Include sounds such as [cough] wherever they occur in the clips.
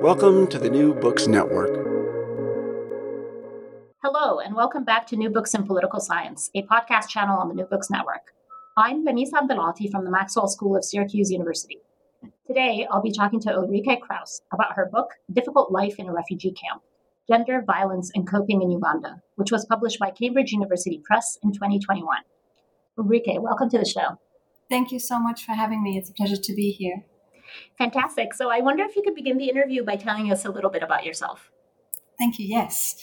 Welcome to the New Books Network. Hello, and welcome back to New Books in Political Science, a podcast channel on the New Books Network. I'm Lamis Abdelaaty from the Maxwell School of Syracuse University. Today, I'll be talking to Ulrike Krause about her book, Difficult Life in a Refugee Camp Gender, Violence, and Coping in Uganda, which was published by Cambridge University Press in 2021. Ulrike, welcome to the show. Thank you so much for having me. It's a pleasure to be here. Fantastic. So I wonder if you could begin the interview by telling us a little bit about yourself. Thank you. Yes.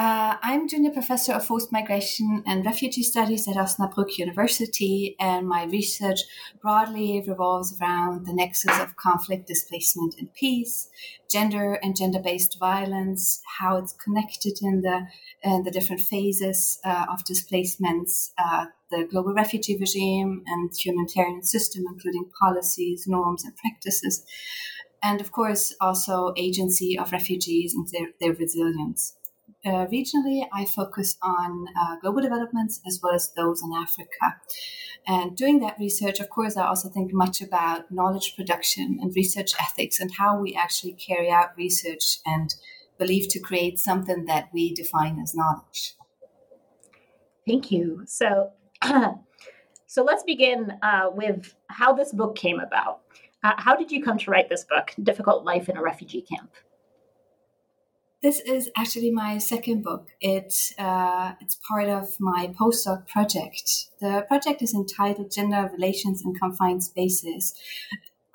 Uh, I'm junior professor of forced migration and refugee studies at Osnabrück University, and my research broadly revolves around the nexus of conflict, displacement, and peace, gender and gender-based violence, how it's connected in the in the different phases uh, of displacements, uh, the global refugee regime and humanitarian system, including policies, norms, and practices, and of course also agency of refugees and their, their resilience. Uh, regionally, I focus on uh, global developments as well as those in Africa. And doing that research, of course, I also think much about knowledge production and research ethics and how we actually carry out research and believe to create something that we define as knowledge. Thank you. So, [clears throat] so let's begin uh, with how this book came about. Uh, how did you come to write this book, Difficult Life in a Refugee Camp? This is actually my second book. It's uh, it's part of my postdoc project. The project is entitled "Gender Relations in Confined Spaces: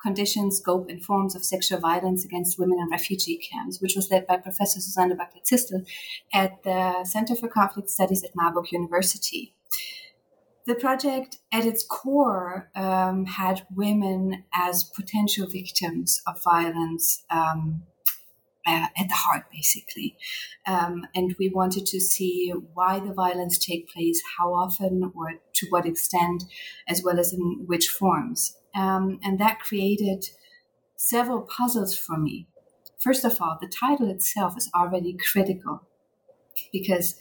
Conditions, Scope, and Forms of Sexual Violence Against Women in Refugee Camps," which was led by Professor Susanne Buckley-Zistel at the Center for Conflict Studies at Marburg University. The project, at its core, um, had women as potential victims of violence. Um, uh, at the heart, basically. Um, and we wanted to see why the violence take place, how often, or to what extent, as well as in which forms. Um, and that created several puzzles for me. First of all, the title itself is already critical because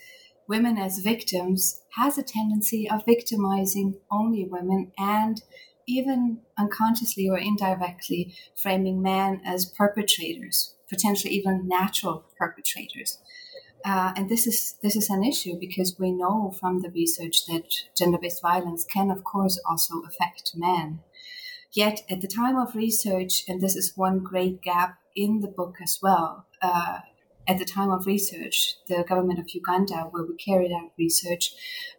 women as victims has a tendency of victimizing only women and even unconsciously or indirectly framing men as perpetrators potentially even natural perpetrators. Uh, and this is this is an issue because we know from the research that gender-based violence can, of course, also affect men. Yet, at the time of research, and this is one great gap in the book as well. Uh, at the time of research, the government of Uganda, where we carried out research,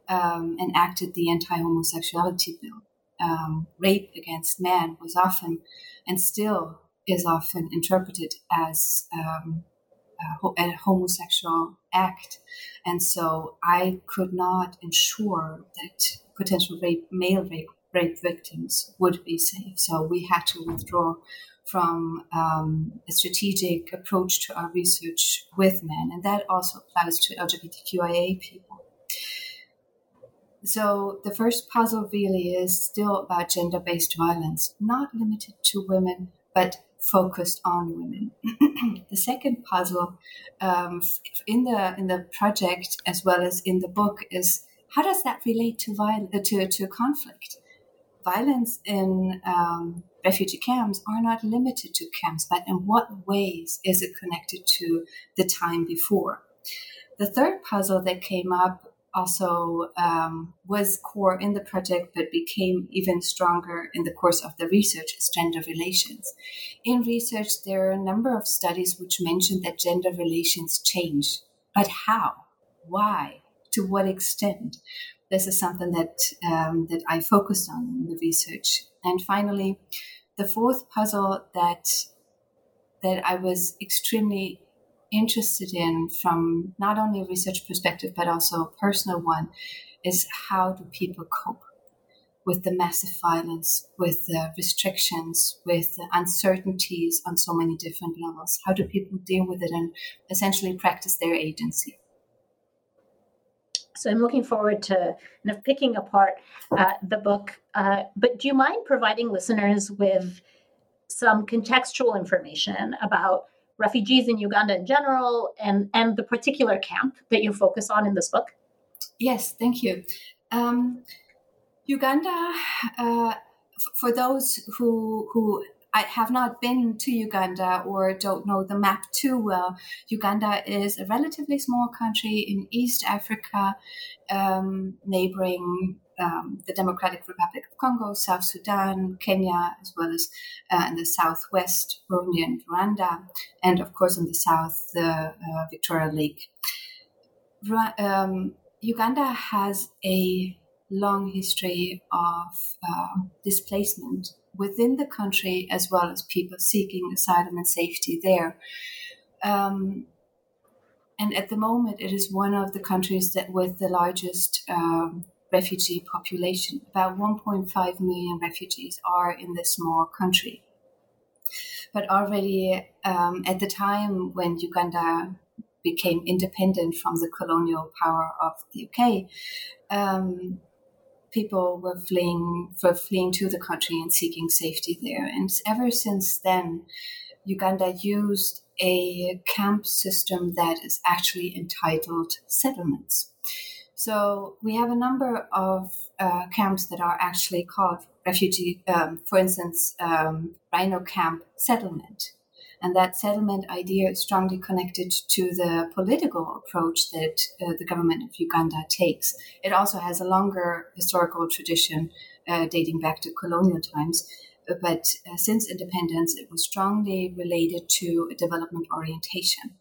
um, enacted the anti-homosexuality bill. Um, rape against men was often, and still is often interpreted as um, a homosexual act. And so I could not ensure that potential rape, male rape, rape victims would be safe. So we had to withdraw from um, a strategic approach to our research with men. And that also applies to LGBTQIA people. So the first puzzle really is still about gender based violence, not limited to women, but focused on women. [clears throat] the second puzzle um, in the in the project as well as in the book is how does that relate to viol- to to conflict? Violence in um, refugee camps are not limited to camps, but in what ways is it connected to the time before? The third puzzle that came up also um, was core in the project, but became even stronger in the course of the research is gender relations. In research, there are a number of studies which mention that gender relations change, but how? why? To what extent? This is something that um, that I focused on in the research. And finally, the fourth puzzle that that I was extremely interested in from not only a research perspective but also a personal one is how do people cope with the massive violence, with the restrictions, with the uncertainties on so many different levels? How do people deal with it and essentially practice their agency? So I'm looking forward to kind of picking apart uh, the book. Uh, but do you mind providing listeners with some contextual information about refugees in Uganda in general and, and the particular camp that you focus on in this book? Yes, thank you. Um, Uganda, uh, f- for those who who I have not been to Uganda or don't know the map too well. Uganda is a relatively small country in East Africa, um, neighboring um, the Democratic Republic of Congo, South Sudan, Kenya, as well as uh, in the southwest, Burundi and Rwanda, and of course in the south, the uh, Victoria Lake. Um, Uganda has a long history of uh, displacement within the country as well as people seeking asylum and safety there. Um, and at the moment, it is one of the countries that with the largest um, refugee population. About 1.5 million refugees are in this small country. But already um, at the time when Uganda became independent from the colonial power of the UK, um, people were fleeing were fleeing to the country and seeking safety there. And ever since then, Uganda used a camp system that is actually entitled settlements. So we have a number of uh, camps that are actually called refugee, um, for instance, um, Rhino Camp Settlement. And that settlement idea is strongly connected to the political approach that uh, the government of Uganda takes. It also has a longer historical tradition uh, dating back to colonial times. But uh, since independence, it was strongly related to a development orientation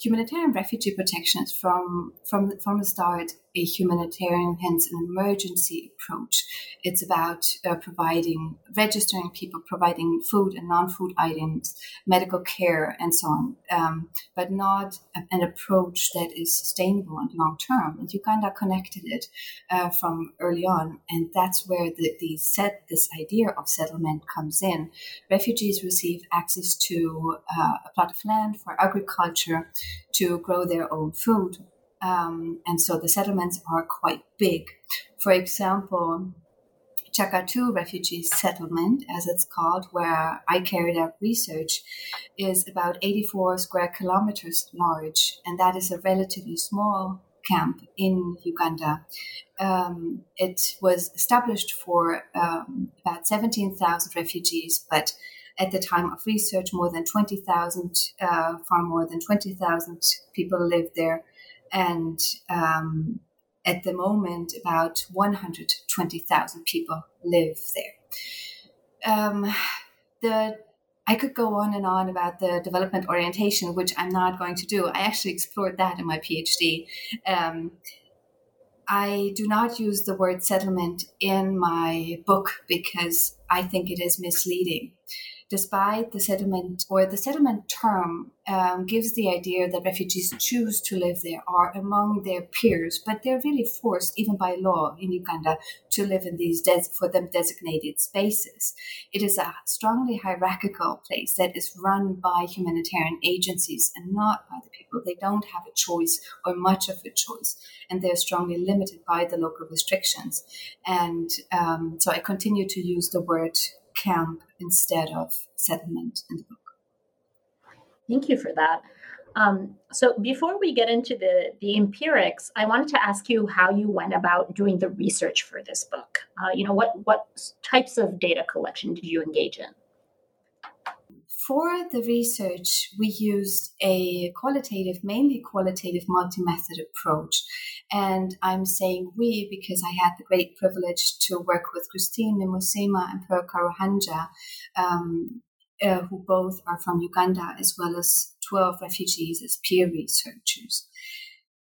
humanitarian refugee protection is from from from the start a humanitarian, hence an emergency approach. It's about uh, providing, registering people, providing food and non-food items, medical care, and so on, um, but not an approach that is sustainable and long-term. And Uganda connected it uh, from early on, and that's where the, the set this idea of settlement comes in. Refugees receive access to uh, a plot of land for agriculture to grow their own food um, and so the settlements are quite big. For example, Kyaka II refugee settlement, as it's called, where I carried out research, is about 84 square kilometers large, and that is a relatively small camp in Uganda. Um, it was established for um, about 17,000 refugees, but at the time of research, more than 20,000, uh, far more than 20,000 people lived there and um, at the moment, about 120,000 people live there. Um, the I could go on and on about the development orientation, which I'm not going to do. I actually explored that in my PhD. Um, I do not use the word settlement in my book because I think it is misleading despite the settlement or the settlement term um, gives the idea that refugees choose to live there are among their peers, but they're really forced, even by law in Uganda, to live in these des- for them designated spaces. It is a strongly hierarchical place that is run by humanitarian agencies and not by the people. They don't have a choice or much of a choice, and they're strongly limited by the local restrictions. And um, so I continue to use the word camp instead of settlement in the book. Thank you for that. Um, so before we get into the, the empirics, I wanted to ask you how you went about doing the research for this book. Uh, you know, what, what types of data collection did you engage in? For the research, we used a qualitative, mainly qualitative multi method approach. And I'm saying we because I had the great privilege to work with Christine Nimusima and Pearl Karuhanga, um, uh, who both are from Uganda, as well as 12 refugees as peer researchers.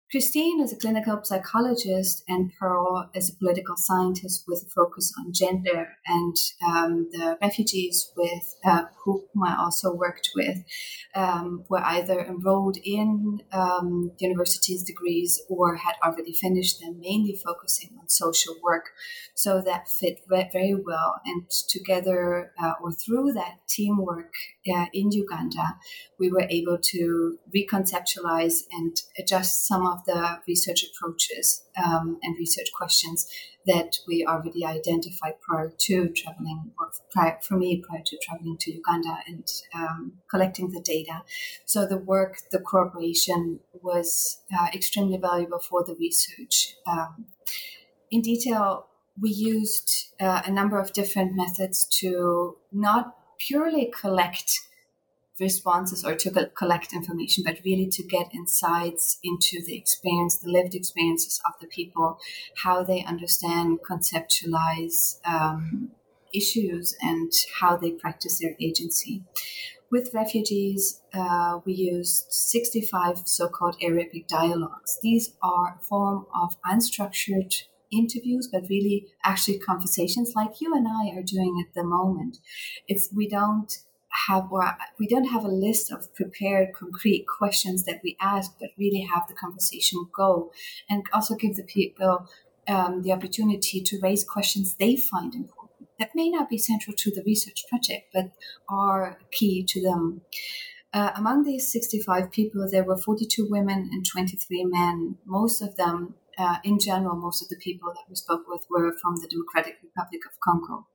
Christine is a clinical psychologist, and Pearl is a political scientist with a focus on gender. And um, the refugees with uh, whom I also worked with um, were either enrolled in um, university's degrees or had already finished them, mainly focusing on social work. So that fit very well. And together, uh, or through that teamwork uh, in Uganda, we were able to reconceptualize and adjust some of the research approaches um, and research questions that we already identified prior to traveling, or prior, for me, prior to traveling to Uganda and um, collecting the data. So the work, the cooperation was uh, extremely valuable for the research. Um, in detail, we used uh, a number of different methods to not purely collect responses or to collect information, but really to get insights into the experience, the lived experiences of the people, how they understand, conceptualize um, issues, and how they practice their agency. With refugees, uh, we used 65 so called Arabic dialogues. These are a form of unstructured interviews, but really actually conversations like you and I are doing at the moment. It's we don't have or we don't have a list of prepared concrete questions that we ask, but really have the conversation go and also give the people um, the opportunity to raise questions they find important that may not be central to the research project, but are key to them. Uh, among these 65 people, there were 42 women and 23 men. Most of them, uh, in general, most of the people that we spoke with were from the Democratic Republic of Congo.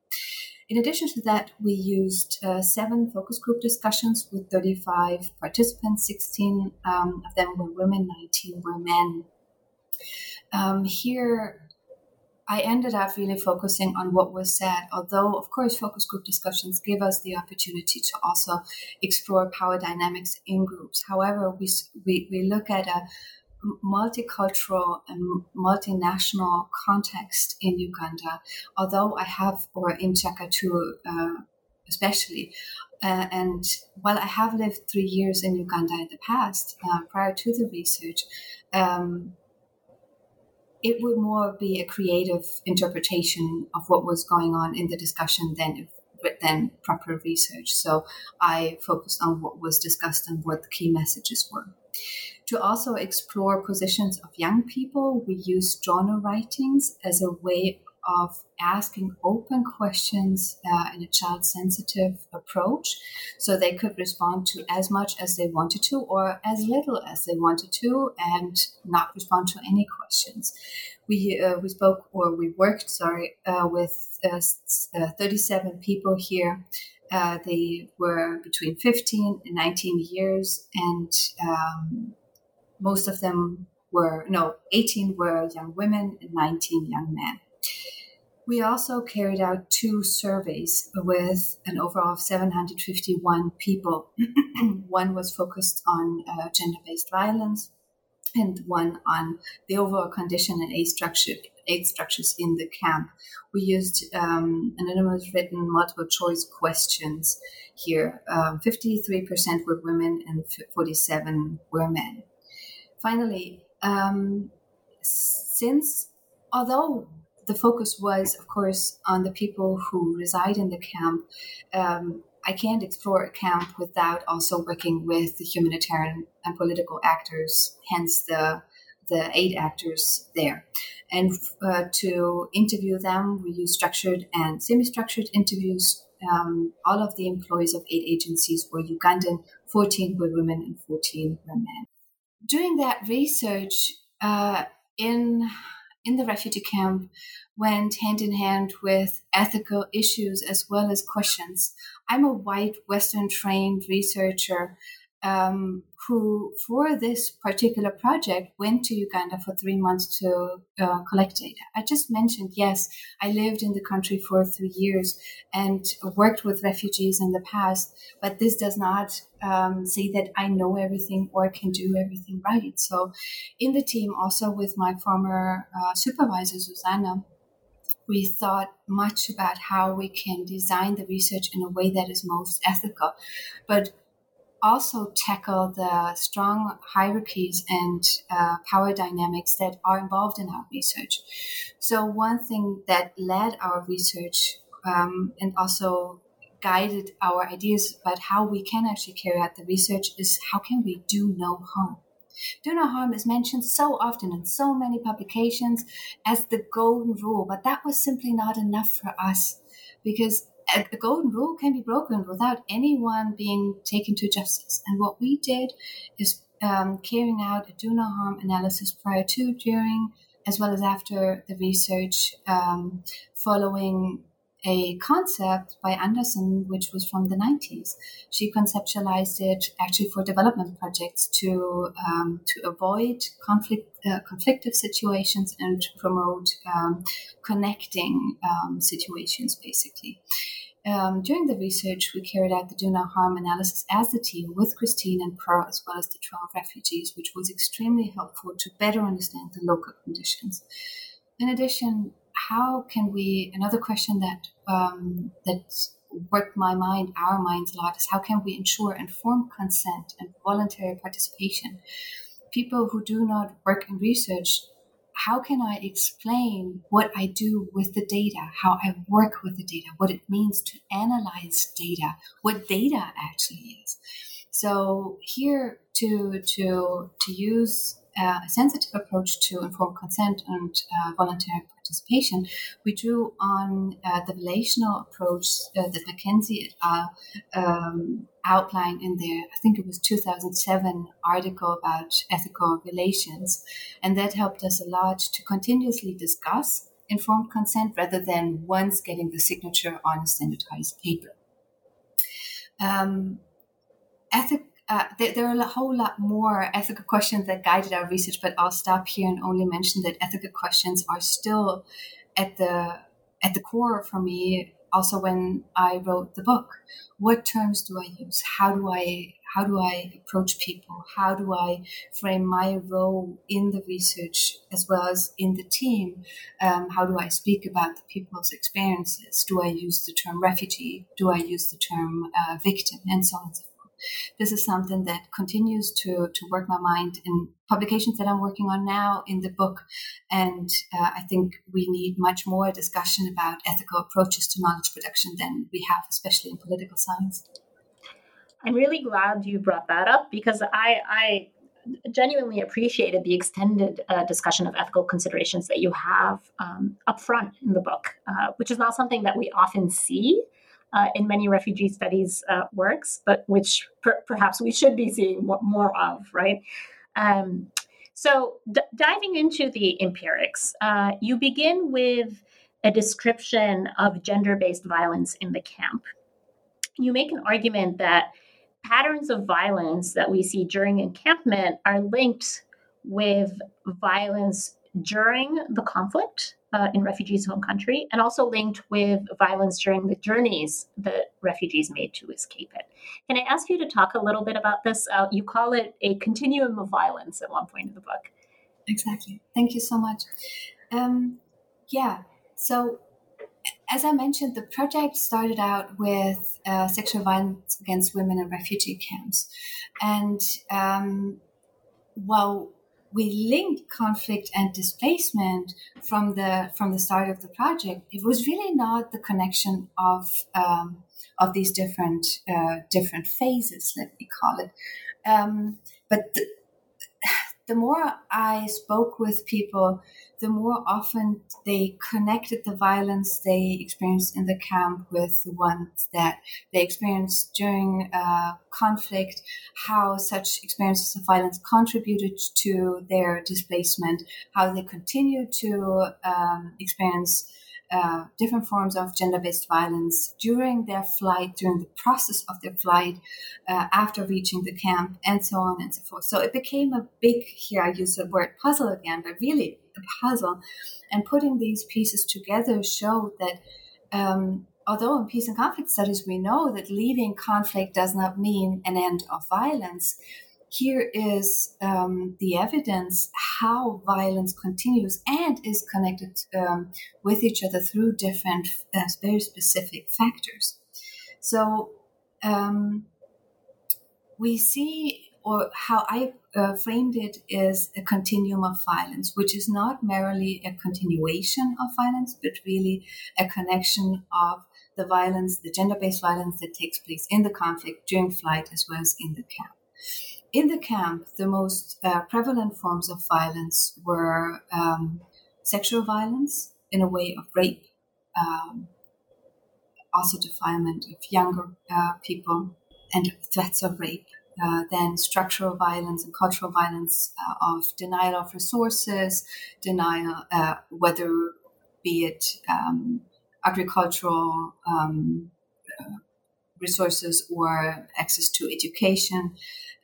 In addition to that, we used uh, seven focus group discussions with 35 participants. 16 um, of them were women, 19 were men. Um, here, I ended up really focusing on what was said, although, of course, focus group discussions give us the opportunity to also explore power dynamics in groups. However, we, we, we look at a multicultural and multinational context in Uganda, although I have, or in Kyaka II uh, especially. Uh, and while I have lived three years in Uganda in the past, uh, prior to the research, um, it would more be a creative interpretation of what was going on in the discussion than than proper research. So I focused on what was discussed and what the key messages were. To also explore positions of young people, we use journal writings as a way of asking open questions uh, in a child sensitive approach. So they could respond to as much as they wanted to or as little as they wanted to and not respond to any questions. We uh, we spoke or we worked sorry uh, with uh, uh, 37 people here. Uh, they were between 15 and 19 years and um, most of them were, no, 18 were young women and 19 young men. We also carried out two surveys with an overall of 751 people. [clears throat] one was focused on uh, gender based violence, and one on the overall condition and age, structure, age structures in the camp. We used um, anonymous written multiple choice questions here. Um, 53% were women and 47 were men finally, um, since although the focus was, of course, on the people who reside in the camp, um, I can't explore a camp without also working with the humanitarian and political actors, hence the the aid actors there. And uh, to interview them, we use structured and semi-structured interviews. Um, all of the employees of aid agencies were Ugandan, 14 were women and 14 were men doing that research uh, in in the refugee camp went hand in hand with ethical issues as well as questions. I'm a white Western trained researcher um, who, for this particular project, went to Uganda for three months to uh, collect data. I just mentioned, yes, I lived in the country for three years and worked with refugees in the past, but this does not um, say that I know everything or can do everything right. So, in the team, also with my former uh, supervisor, Susanna, we thought much about how we can design the research in a way that is most ethical. But also tackle the strong hierarchies and uh, power dynamics that are involved in our research. So, one thing that led our research um, and also guided our ideas about how we can actually carry out the research is how can we do no harm? Do no harm is mentioned so often in so many publications as the golden rule, but that was simply not enough for us because a, a golden rule can be broken without anyone being taken to justice. And what we did is um, carrying out a do no harm analysis prior to, during, as well as after the research, um, following a concept by Anderson, which was from the 90s. She conceptualized it actually for development projects to um, to avoid conflict uh, conflictive situations and to promote um, connecting um, situations, basically. Um, during the research, we carried out the do no harm analysis as a team with Christine and Pearl, as well as the 12 refugees, which was extremely helpful to better understand the local conditions. In addition, how can we? Another question that um, that worked my mind, our minds a lot, is how can we ensure informed consent and voluntary participation? People who do not work in research, how can I explain what I do with the data, how I work with the data, what it means to analyze data, what data actually is? So here to to to use uh, a sensitive approach to informed consent and uh, voluntary participation, we drew on uh, the relational approach uh, that Mackenzie et al. Um, outlined in their, I think it was 2007 article about ethical relations. And that helped us a lot to continuously discuss informed consent rather than once getting the signature on a standardized paper. Um, ethic, uh, there, are a whole lot more ethical questions that guided our research, but I'll stop here and only mention that ethical questions are still at the at the core for me. Also, when I wrote the book, what terms do I use? How do I how do I approach people? How do I frame my role in the research as well as in the team? Um, how do I speak about the people's experiences? Do I use the term refugee? Do I use the term uh, victim? And so on and so forth this is something that continues to, to work my mind in publications that I'm working on now in the book. And uh, I think we need much more discussion about ethical approaches to knowledge production than we have, especially in political science. I'm really glad you brought that up because I, I genuinely appreciated the extended uh, discussion of ethical considerations that you have um, up front in the book, uh, which is not something that we often see uh, in many refugee studies uh, works, but which per- perhaps we should be seeing more, of, right? Um, so, d- diving into the empirics, uh, you begin with a description of gender based violence in the camp. You make an argument that patterns of violence that we see during encampment are linked with violence during the conflict uh, in refugees' home country, and also linked with violence during the journeys that refugees made to escape it. Can I ask you to talk a little bit about this? Uh, you call it a continuum of violence at one point in the book. Exactly. Thank you so much. Um, yeah. So, as I mentioned, the project started out with uh, sexual violence against women in refugee camps, and um, while we linked conflict and displacement from the from the start of the project. It was really not the connection of um, of these different uh, different phases, let me call it. Um, but the, [sighs] the more I spoke with people, the more often they connected the violence they experienced in the camp with the ones that they experienced during uh, conflict, how such experiences of violence contributed to their displacement, how they continued to um, experience uh, different forms of gender-based violence during their flight, during the process of their flight, uh, after reaching the camp, and so on and so forth. So it became a big, here I use the word puzzle again, but really a puzzle. And putting these pieces together showed that um, although in peace and conflict studies we know that leaving conflict does not mean an end of violence, here is um, the evidence how violence continues and is connected um, with each other through different, uh, very specific factors. So, um, we see, or how I uh, framed it, is a continuum of violence, which is not merely a continuation of violence, but really a connection of the violence, the gender based violence that takes place in the conflict during flight as well as in the camp. In the camp, the most uh, prevalent forms of violence were um, sexual violence in a way of rape, um, also defilement of younger uh, people, and threats of rape. Uh, then structural violence and cultural violence uh, of denial of resources, denial, uh, whether be it um, agricultural um, uh, resources or access to education,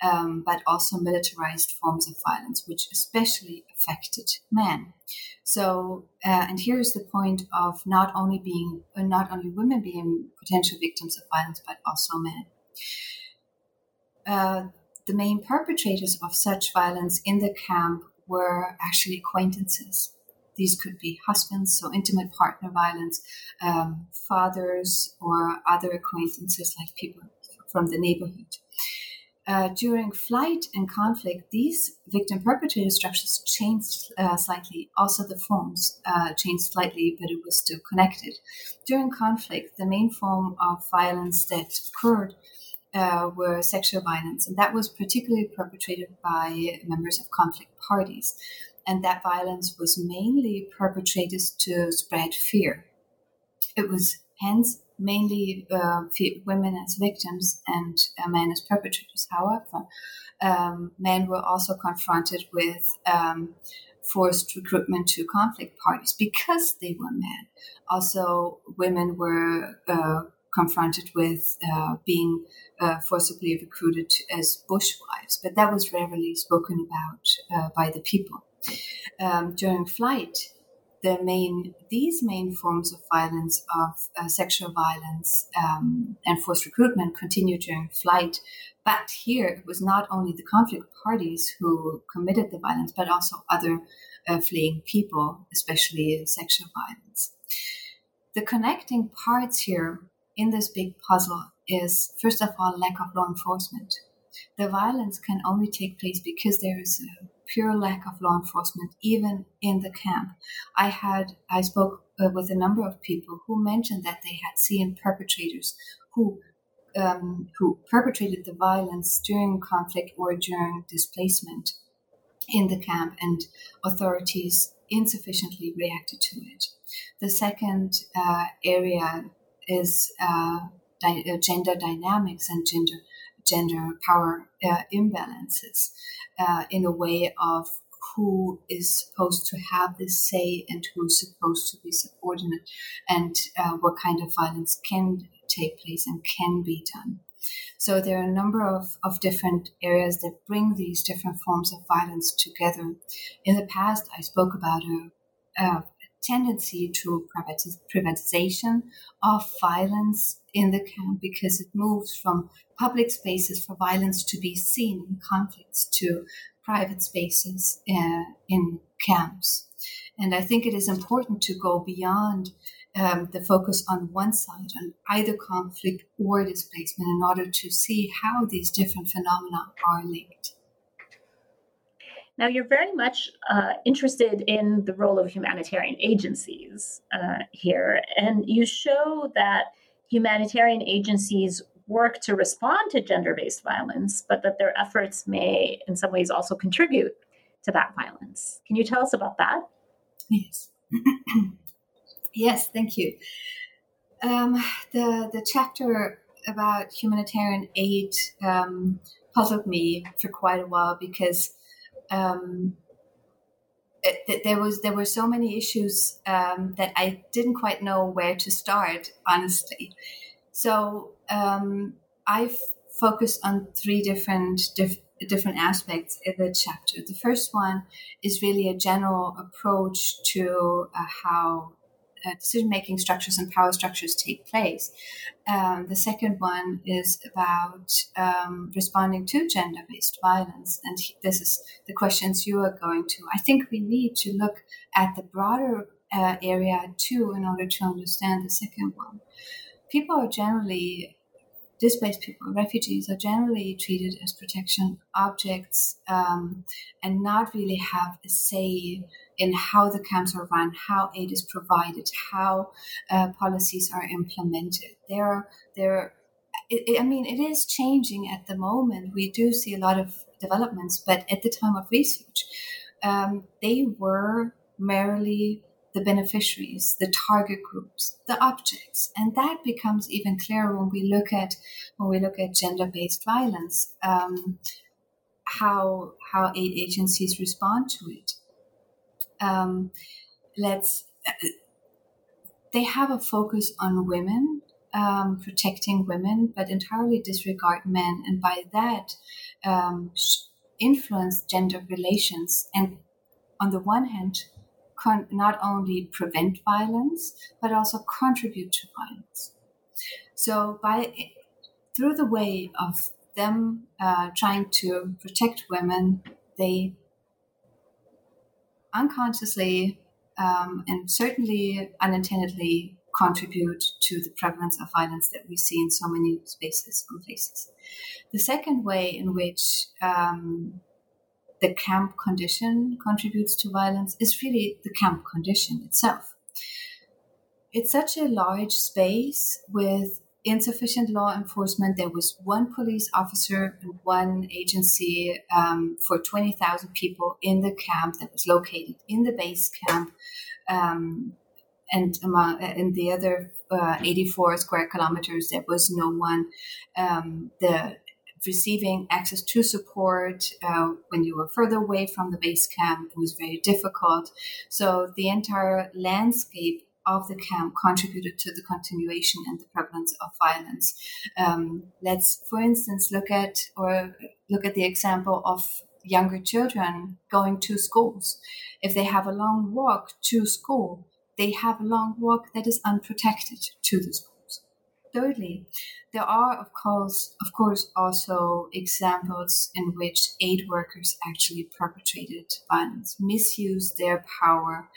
um, but also militarized forms of violence, which especially affected men. So, uh, and here's the point of not only being, uh, not only women being potential victims of violence, but also men. Uh, the main perpetrators of such violence in the camp were actually acquaintances. These could be husbands, so intimate partner violence, um, fathers, or other acquaintances like people from the neighborhood. Uh, during flight and conflict, these victim perpetrator structures changed uh, slightly. Also, the forms uh, changed slightly, but it was still connected. During conflict, the main form of violence that occurred uh, were sexual violence, and that was particularly perpetrated by members of conflict parties. And that violence was mainly perpetrated to spread fear. It was hence mainly uh, women as victims and uh, men as perpetrators. However, um, men were also confronted with um, forced recruitment to conflict parties because they were men. Also, women were uh, confronted with uh, being uh, forcibly recruited as bushwives, but that was rarely spoken about uh, by the people. Um, during flight, the main these main forms of violence of uh, sexual violence um, and forced recruitment continued during flight but here it was not only the conflict parties who committed the violence but also other uh, fleeing people especially sexual violence the connecting parts here in this big puzzle is first of all lack of law enforcement the violence can only take place because there is a pure lack of law enforcement, even in the camp. I had I spoke uh, with a number of people who mentioned that they had seen perpetrators who um, who perpetrated the violence during conflict or during displacement in the camp, and authorities insufficiently reacted to it. The second uh, area is uh, di- uh, gender dynamics and gender gender power uh, imbalances uh, in a way of who is supposed to have this say and who's supposed to be subordinate and uh, what kind of violence can take place and can be done. So there are a number of, of different areas that bring these different forms of violence together. In the past, I spoke about a, a tendency to privatization of violence in the camp because it moves from public spaces for violence to be seen in conflicts to private spaces uh, in camps. And I think it is important to go beyond um, the focus on one side, on either conflict or displacement, in order to see how these different phenomena are linked. Now, you're very much uh, interested in the role of humanitarian agencies uh, here, and you show that humanitarian agencies work to respond to gender based violence, but that their efforts may, in some ways, also contribute to that violence. Can you tell us about that? Yes. [clears throat] yes, thank you. Um, the, the chapter about humanitarian aid um, puzzled me for quite a while because um, it, there was there were so many issues um, that I didn't quite know where to start, honestly. So um, I've focused on three different dif- different aspects in the chapter. The first one is really a general approach to uh, how uh, decision making structures and power structures take place. Um, the second one is about um, responding to gender based violence. And this is the questions you are going to. I think we need to look at the broader uh, area too in order to understand the second one. People are generally displaced people, refugees, are generally treated as protection objects um, and not really have a say in how the camps are run, how aid is provided, how uh, policies are implemented. There, there. I mean, it is changing at the moment. We do see a lot of developments, but at the time of research, um, they were merely the beneficiaries, the target groups, the objects, and that becomes even clearer when we look at when we look at gender-based violence, um, how how aid agencies respond to it. Um, let's they have a focus on women, um, protecting women, but entirely disregard men, and by that um, influence gender relations. And on the one hand, con- not only prevent violence but also contribute to violence. So by through the way of them uh, trying to protect women, they unconsciously um, and certainly unintendedly contribute to the prevalence of violence that we see in so many spaces and places. The second way in which um, the camp condition contributes to violence is really the camp condition itself. It's such a large space with insufficient law enforcement. There was one police officer and one agency um, for 20,000 people in the camp that was located in the base camp. Um, and among in the other uh, 84 square kilometers, there was no one. Um, the receiving access to support uh, when you were further away from the base camp was very difficult. So the entire landscape of the camp contributed to the continuation and the prevalence of violence. Um, let's, for instance, look at or look at the example of younger children going to schools. If they have a long walk to school, they have a long walk that is unprotected to the school. Thirdly, there are of course of course also examples in which aid workers actually perpetrated violence, misused their power,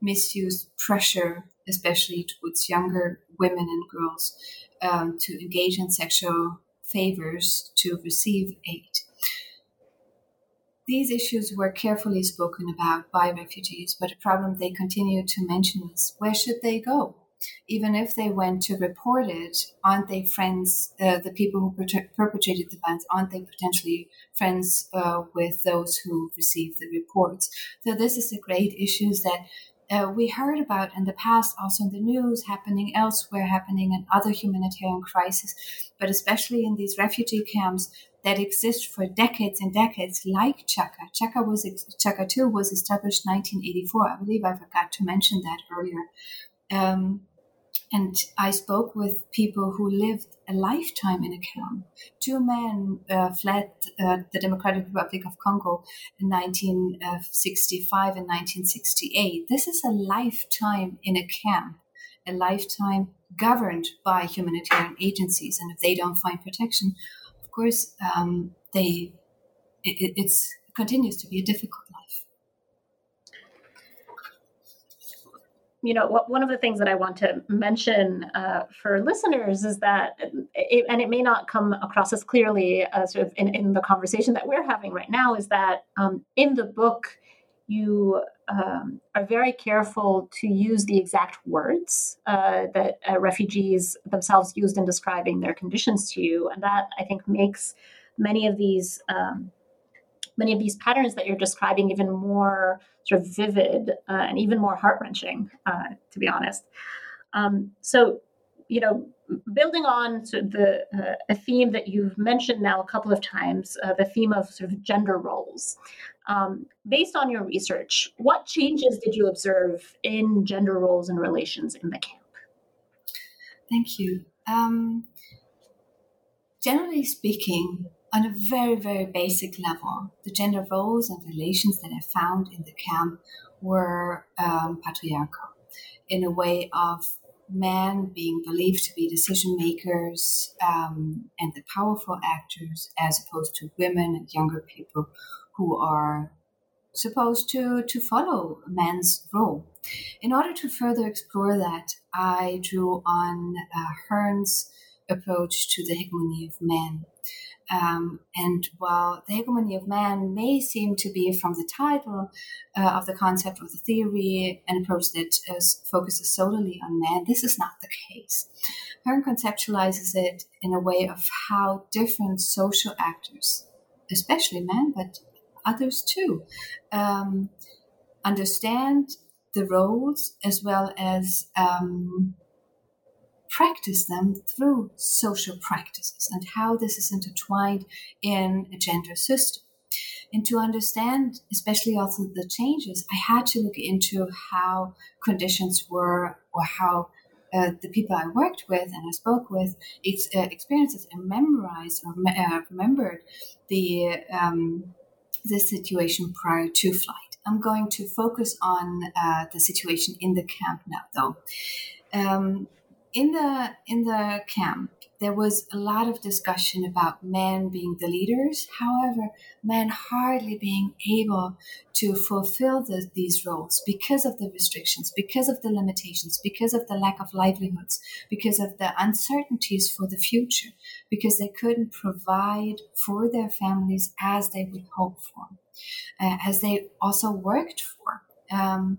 misused pressure, especially towards younger women and girls, um, to engage in sexual favors to receive aid. These issues were carefully spoken about by refugees, but a problem they continue to mention is where should they go? Even if they went to report it, aren't they friends? Uh, the people who per- perpetrated the violence aren't they potentially friends uh, with those who received the reports? So this is a great issue that uh, we heard about in the past, also in the news, happening elsewhere, happening in other humanitarian crises, but especially in these refugee camps that exist for decades and decades, like Kyaka. Kyaka was Kyaka two was established 1984. I believe I forgot to mention that earlier. Um, and I spoke with people who lived a lifetime in a camp. Two men uh, fled uh, the Democratic Republic of Congo in 1965 and 1968. This is a lifetime in a camp, a lifetime governed by humanitarian agencies. And if they don't find protection, of course, um, they it, it's, it continues to be a difficult you know, one of the things that I want to mention uh, for listeners is that, it, and it may not come across as clearly uh, sort of in, in the conversation that we're having right now, is that um, in the book, you um, are very careful to use the exact words uh, that uh, refugees themselves used in describing their conditions to you. And that, I think, makes many of these. Um, many of these patterns that you're describing even more sort of vivid uh, and even more heart wrenching, uh, to be honest. Um, so, you know, building on sort of the uh, a theme that you've mentioned now a couple of times, uh, the theme of sort of gender roles. Um, based on your research, what changes did you observe in gender roles and relations in the camp? Thank you. Um, generally speaking, on a very, very basic level, the gender roles and relations that I found in the camp were um, patriarchal in a way of men being believed to be decision makers um, and the powerful actors, as opposed to women and younger people who are supposed to, to follow men's role. In order to further explore that, I drew on uh, Hearn's approach to the hegemony of men. Um, and while the hegemony of man may seem to be, from the title uh, of the concept of the theory, an approach that uh, focuses solely on man, this is not the case. Hearn conceptualizes it in a way of how different social actors, especially men, but others too, um, understand the roles as well as um, practice them through social practices and how this is intertwined in a gender system. And to understand, especially also the changes, I had to look into how conditions were or how uh, the people I worked with and I spoke with ex- uh, experiences and memorized or me- uh, remembered the um, the situation prior to flight. I'm going to focus on uh, the situation in the camp now, though. Um, in the in the camp there was a lot of discussion about men being the leaders. However men hardly being able to fulfill the, these roles because of the restrictions because of the limitations because of the lack of livelihoods because of the uncertainties for the future because they couldn't provide for their families as they would hope for uh, as they also worked for. Um,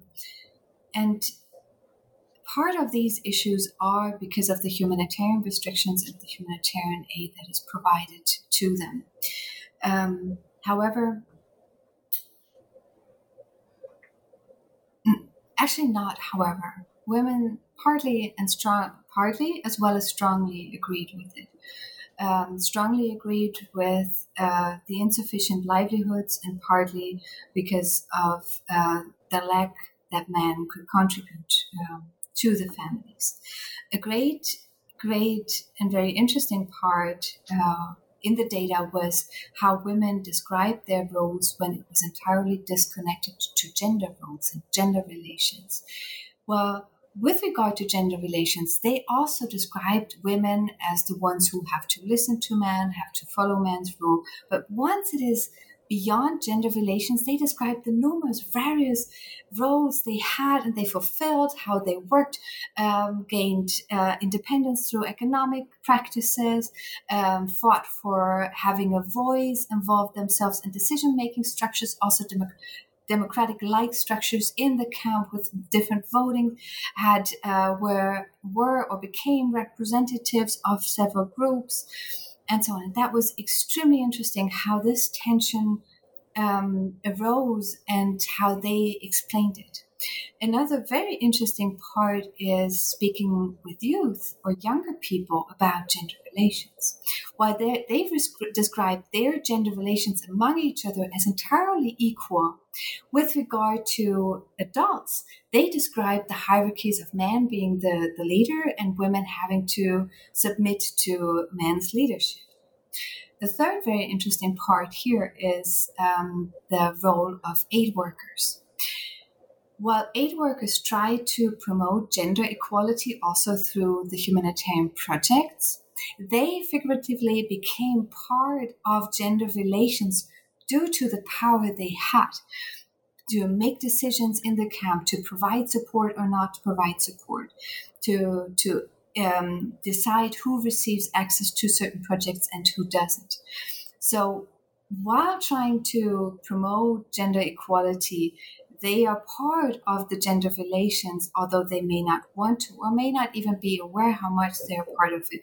and part of these issues are because of the humanitarian restrictions and the humanitarian aid that is provided to them. Um, however, mm, actually not however women partly and strong partly as well as strongly agreed with it um, strongly agreed with uh, the insufficient livelihoods and partly because of uh, the lack that men could contribute um, to the families. A great, great, and very interesting part uh, in the data was how women described their roles when it was entirely disconnected to gender roles and gender relations. Well, with regard to gender relations, they also described women as the ones who have to listen to men, have to follow men's rule. But once it is beyond gender relations, they described the numerous various roles they had and they fulfilled, how they worked, um, gained uh, independence through economic practices, um, fought for having a voice, involved themselves in decision making structures, also democratic like structures in the camp with different voting had uh, were were or became representatives of several groups and so on. And that was extremely interesting how this tension um, arose and how they explained it. Another very interesting part is speaking with youth or younger people about gender relations. While they've described their gender relations among each other as entirely equal, with regard to adults, they describe the hierarchies of men being the, the leader and women having to submit to men's leadership. The third very interesting part here is um, the role of aid workers. While aid workers try to promote gender equality also through the humanitarian projects, they figuratively became part of gender relations due to the power they had to make decisions in the camp, to provide support or not to provide support, to, to um, decide who receives access to certain projects and who doesn't. So while trying to promote gender equality, they are part of the gender relations, although they may not want to or may not even be aware how much they're part of it.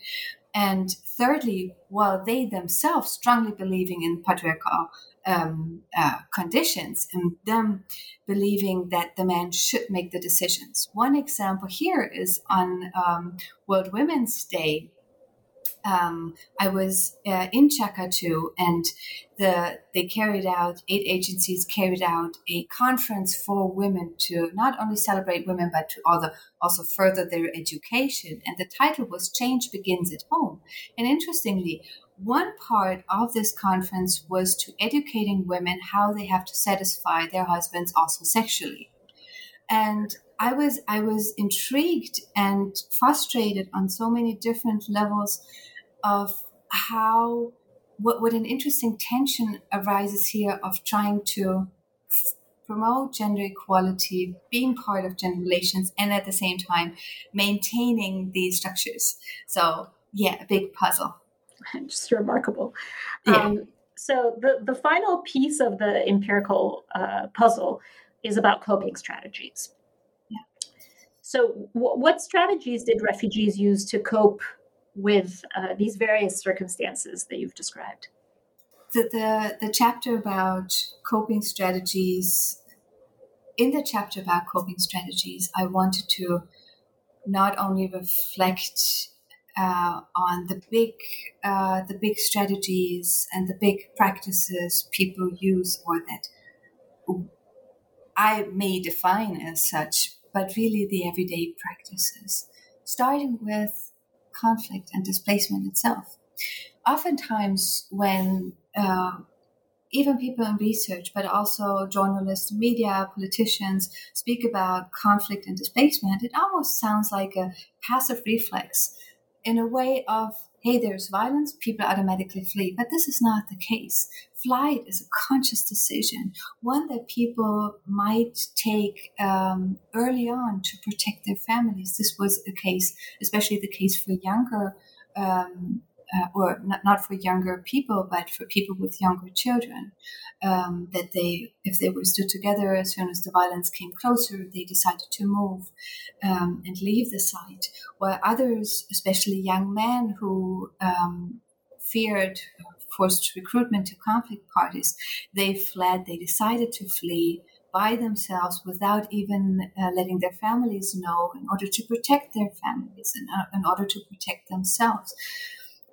And thirdly, while they themselves strongly believing in patriarchal um, uh, conditions and them believing that the man should make the decisions. One example here is on um, World Women's Day um, I was uh, in Kyaka II, and the they carried out eight agencies carried out a conference for women to not only celebrate women but to also also further their education. And the title was "Change Begins at Home." And interestingly, one part of this conference was to educating women how they have to satisfy their husbands also sexually. And I was I was intrigued and frustrated on so many different levels of how what, what an interesting tension arises here of trying to promote gender equality, being part of gender relations, and at the same time maintaining these structures. So yeah, a big puzzle. [laughs] Just remarkable. Yeah. Um, so the the final piece of the empirical uh, puzzle is about coping strategies. Yeah. So, w- what strategies did refugees use to cope with uh, these various circumstances that you've described? The, the the chapter about coping strategies. In the chapter about coping strategies, I wanted to not only reflect uh, on the big uh, the big strategies and the big practices people use or that I may define as such, but really the everyday practices, starting with conflict and displacement itself. Oftentimes, when uh, even people in research, but also journalists, media, politicians speak about conflict and displacement, it almost sounds like a passive reflex in a way of hey, there's violence, people automatically flee. But this is not the case. Flight is a conscious decision, one that people might take um, early on to protect their families. This was a case, especially the case for younger um, uh, or not, not for younger people, but for people with younger children, um, that they, if they were stood together, as soon as the violence came closer, they decided to move um, and leave the site. While others, especially young men who um, feared forced recruitment to conflict parties, they fled, they decided to flee by themselves without even uh, letting their families know in order to protect their families and uh, in order to protect themselves.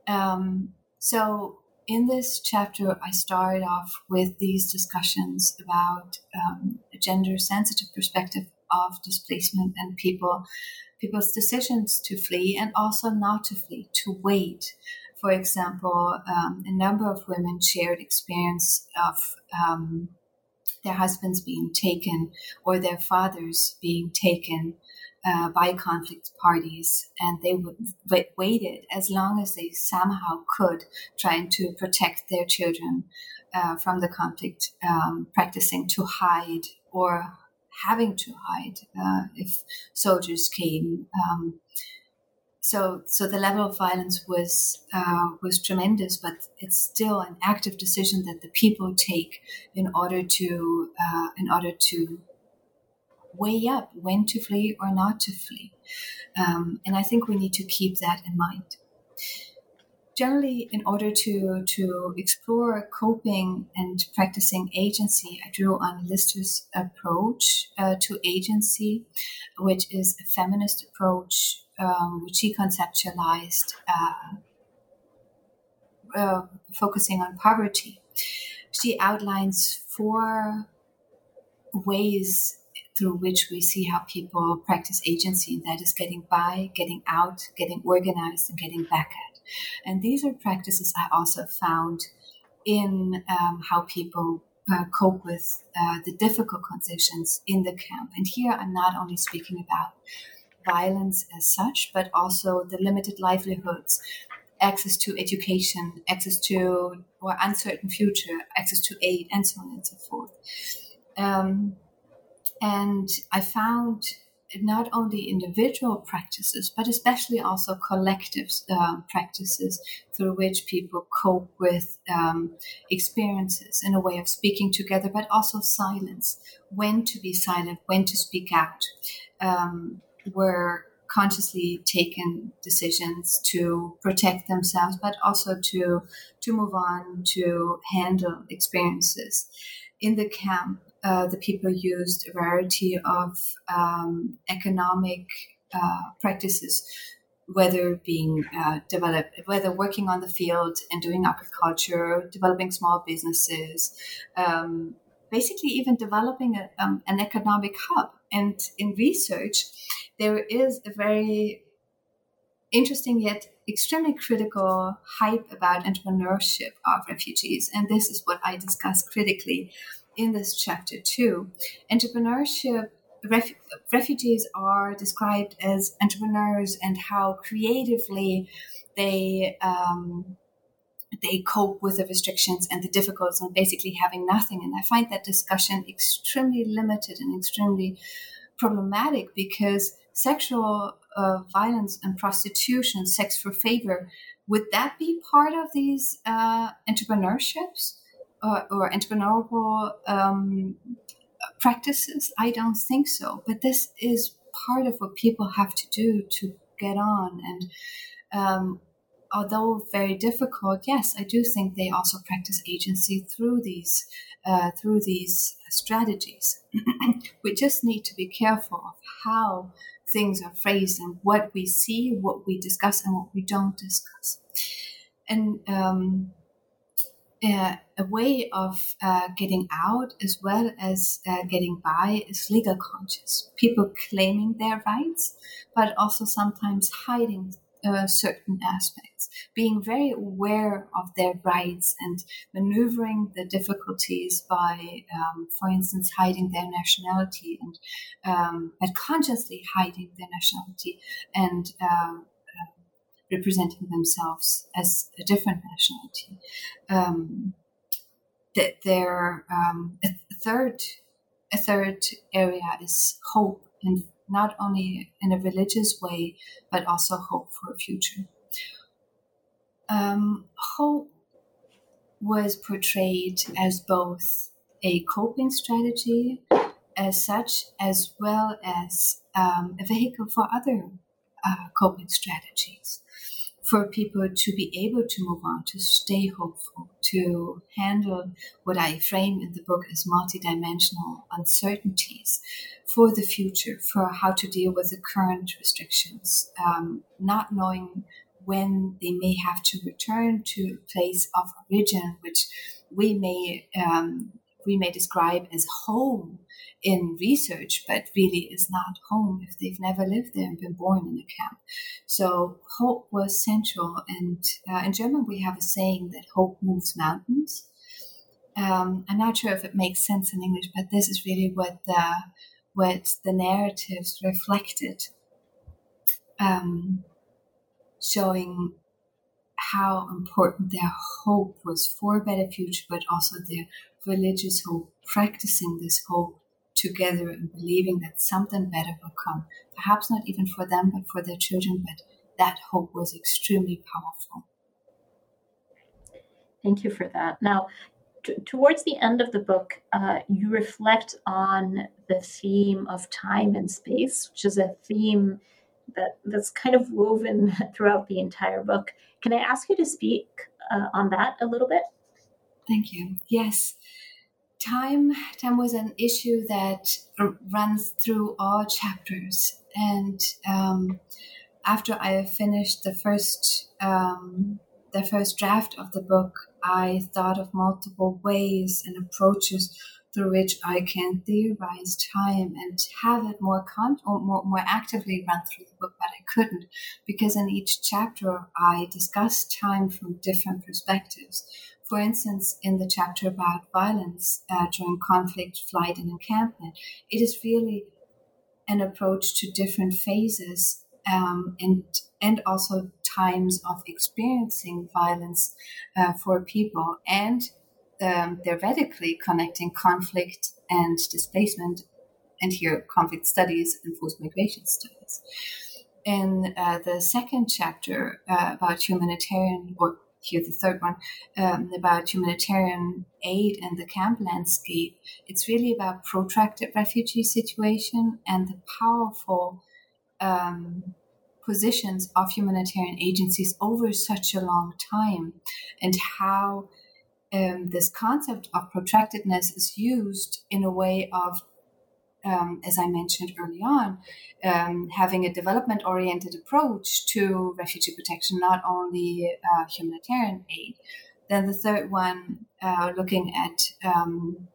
Um, so in this chapter, I started off with these discussions about um, a gender-sensitive perspective of displacement and people people's decisions to flee and also not to flee, to wait. For example, um, a number of women shared experience of um, their husbands being taken or their fathers being taken uh, by conflict parties, and they would waited as long as they somehow could, trying to protect their children uh, from the conflict, um, practicing to hide or having to hide uh, if soldiers came. Um, so, so the level of violence was uh, was tremendous, but it's still an active decision that the people take in order to uh, in order to weigh up when to flee or not to flee. Um, and I think we need to keep that in mind. Generally, in order to, to explore coping and practicing agency, I drew on Lister's approach uh, to agency, which is a feminist approach um, which she conceptualized uh, uh, focusing on poverty. She outlines four ways through which we see how people practice agency, and that is getting by, getting out, getting organized, and getting back at. And these are practices I also found in um, how people uh, cope with uh, the difficult conditions in the camp. And here I'm not only speaking about violence as such, but also the limited livelihoods, access to education, access to or uncertain future, access to aid, and so on and so forth. Um, and I found not only individual practices, but especially also collective um, practices through which people cope with um, experiences in a way of speaking together, but also silence, when to be silent, when to speak out, um, were consciously taken decisions to protect themselves, but also to to move on to handle experiences in the camp uh, the people used a variety of um, economic uh, practices, whether being uh, developed, whether working on the field and doing agriculture, developing small businesses, um, basically even developing a, um, an economic hub. And in research, there is a very interesting yet extremely critical hype about entrepreneurship of refugees. And this is what I discuss critically in this chapter too. Entrepreneurship, ref, refugees are described as entrepreneurs and how creatively they um, they cope with the restrictions and the difficulties and basically having nothing. And I find that discussion extremely limited and extremely problematic because sexual uh, violence and prostitution, sex for favor, would that be part of these uh, entrepreneurships or, or entrepreneurial um, practices? I don't think so. But this is part of what people have to do to get on. And um, although very difficult, yes, I do think they also practice agency through these uh, through these strategies. [clears throat] we just need to be careful of how things are phrased and what we see, what we discuss, and what we don't discuss. And um, uh, a way of uh, getting out as well as uh, getting by is legal conscious. People claiming their rights, but also sometimes hiding uh, certain aspects, being very aware of their rights and maneuvering the difficulties by, um, for instance, hiding their nationality and um, but consciously hiding their nationality and um, uh, representing themselves as a different nationality. Um, that their um, a third a third area is hope and not only in a religious way, but also hope for a future. Um, hope was portrayed as both a coping strategy, as such, as well as um, a vehicle for other uh, coping strategies for people to be able to move on, to stay hopeful, to handle what I frame in the book as multidimensional uncertainties for the future, for how to deal with the current restrictions, um, not knowing when they may have to return to place of origin, which we may um, we may describe as home in research, but really is not home if they've never lived there and been born in a camp. So hope was central. And uh, in German, we have a saying that hope moves mountains. Um, I'm not sure if it makes sense in English, but this is really what the what the narratives reflected, um, showing how important their hope was for a better future, but also their religious hope, practicing this hope together and believing that something better will come. Perhaps not even for them, but for their children. But that hope was extremely powerful. Thank you for that. Now, t- towards the end of the book, uh, you reflect on the theme of time and space, which is a theme that that's kind of woven [laughs] throughout the entire book. Can I ask you to speak uh, on that a little bit? Thank you. Yes. Time time was an issue that runs through all chapters. And um, after i finished the first um, the first draft of the book i thought of multiple ways and approaches through which i can theorize time and have it more con- or more, more actively run through the book but i couldn't because in each chapter i discussed time from different perspectives for instance, in the chapter about violence uh, during conflict, flight, and encampment, it is really an approach to different phases um, and and also times of experiencing violence uh, for people, and um, theoretically connecting conflict and displacement, and here conflict studies and forced migration studies. In uh, the second chapter uh, about humanitarian or here the third one um, about humanitarian aid and the camp landscape. It's really about protracted refugee situation and the powerful um, positions of humanitarian agencies over such a long time and how um, this concept of protractedness is used in a way of um, as I mentioned early on, um, having a development oriented approach to refugee protection, not only uh, humanitarian aid. Then the third one, uh, looking at um,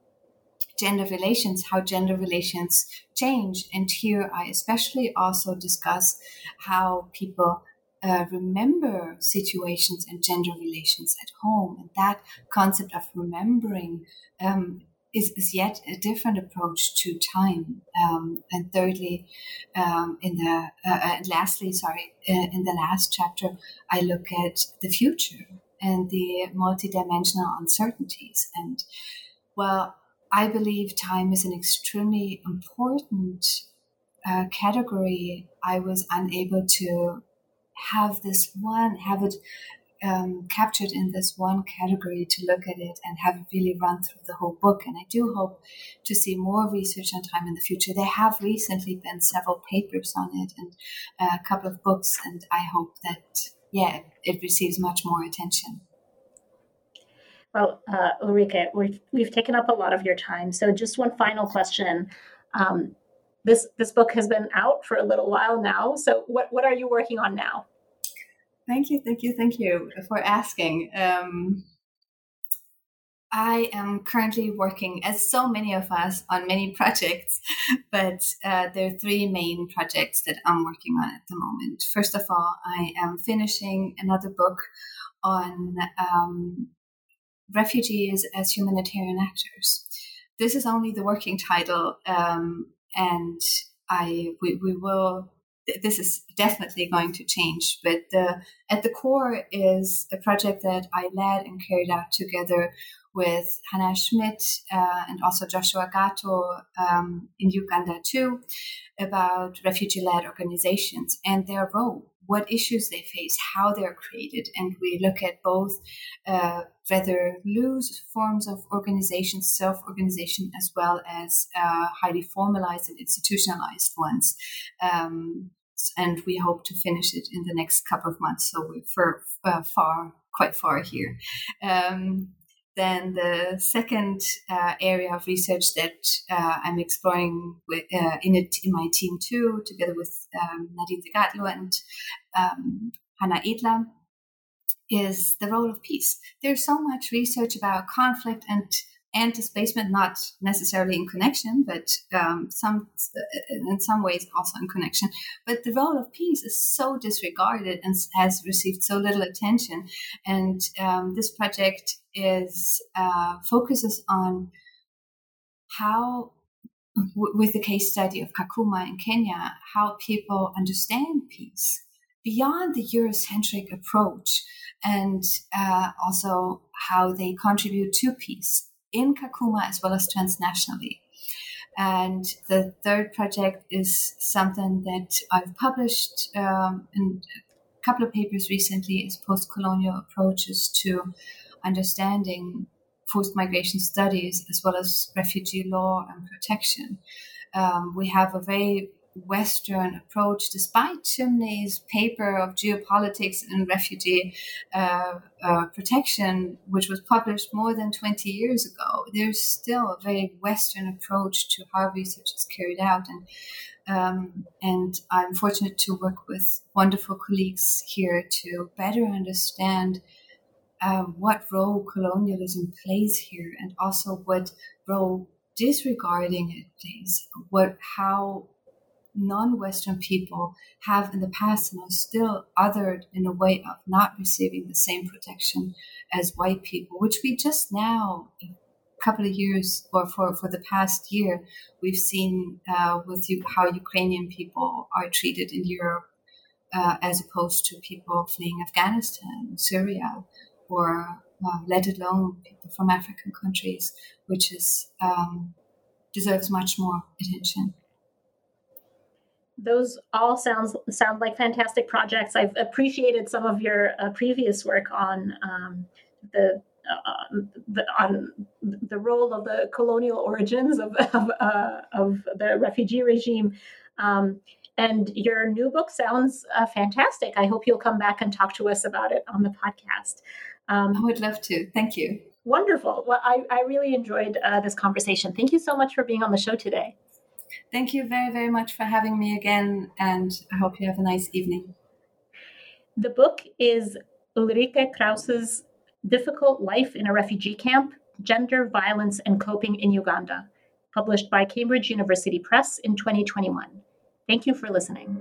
gender relations, how gender relations change. And here I especially also discuss how people uh, remember situations and gender relations at home. And that concept of remembering um, is, is yet a different approach to time. Um, and thirdly, um, in the uh, uh, lastly, sorry, uh, in the last chapter, I look at the future and the multidimensional uncertainties. And well, I believe time is an extremely important uh, category, I was unable to have this one, have it um, captured in this one category to look at it and have it really run through the whole book. And I do hope to see more research on time in the future. There have recently been several papers on it and a couple of books, and I hope that, yeah, it receives much more attention. Well, uh, Ulrike, we've, we've taken up a lot of your time. So, just one final question. Um, this this book has been out for a little while now. So, what what are you working on now? Thank you, thank you, thank you for asking. Um, I am currently working, as so many of us, on many [laughs] projects, but uh, there are three main projects that I'm working on at the moment. First of all, I am finishing another book on um, refugees as humanitarian actors. This is only the working title, um, and I we, we will this is definitely going to change. But the, at the core is a project that I led and carried out together with Hannah Schmidt uh, and also Joshua Gato um, in Uganda too, about refugee-led organizations and their role, what issues they face, how they're created, and we look at both uh, rather loose forms of organization, self-organization, as well as uh, highly formalized and institutionalized ones. Um, and we hope to finish it in the next couple of months. So we're uh, far, quite far here. Um, then the second uh, area of research that uh, I'm exploring with, uh, in it in my team too, together with um, Nadine Segadlo and um, Hannah Edler, is the role of peace. There's so much research about conflict and and displacement not necessarily in connection but um, some in some ways also in connection. But the role of peace is so disregarded and has received so little attention. And um, this project is uh, focuses on how with the case study of kakuma in kenya how people understand peace beyond the eurocentric approach and uh, also how they contribute to peace in Kakuma as well as transnationally. And the third project is something that I've published um, in a couple of papers recently is post-colonial approaches to understanding forced migration studies as well as refugee law and protection. Um, we have a very Western approach, despite Chimni's paper of geopolitics and refugee uh, uh, protection, which was published more than 20 years ago, there's still a very Western approach to how research is carried out. And, um, and I'm fortunate to work with wonderful colleagues here to better understand uh, what role colonialism plays here and also what role disregarding it plays, what how non-Western people have in the past and are still othered in a way of not receiving the same protection as white people, which we just now, a couple of years or for, for the past year, we've seen uh, with you how Ukrainian people are treated in Europe uh, as opposed to people fleeing Afghanistan, Syria, or uh, let alone people from African countries, which is um, deserves much more attention those all sounds sound like fantastic projects. I've appreciated some of your uh, previous work on um, the, uh, the, on the role of the colonial origins of of, uh, of the refugee regime. Um, and your new book sounds uh, fantastic. I hope you'll come back and talk to us about it on the podcast. Um, I would love to. Thank you. Wonderful. Well, I, I really enjoyed uh, this conversation. Thank you so much for being on the show today. Thank you very, very much for having me again, and I hope you have a nice evening. The book is Ulrike Krause's Difficult Life in a Refugee Camp Gender, Violence, and Coping in Uganda, published by Cambridge University Press in 2021. Thank you for listening.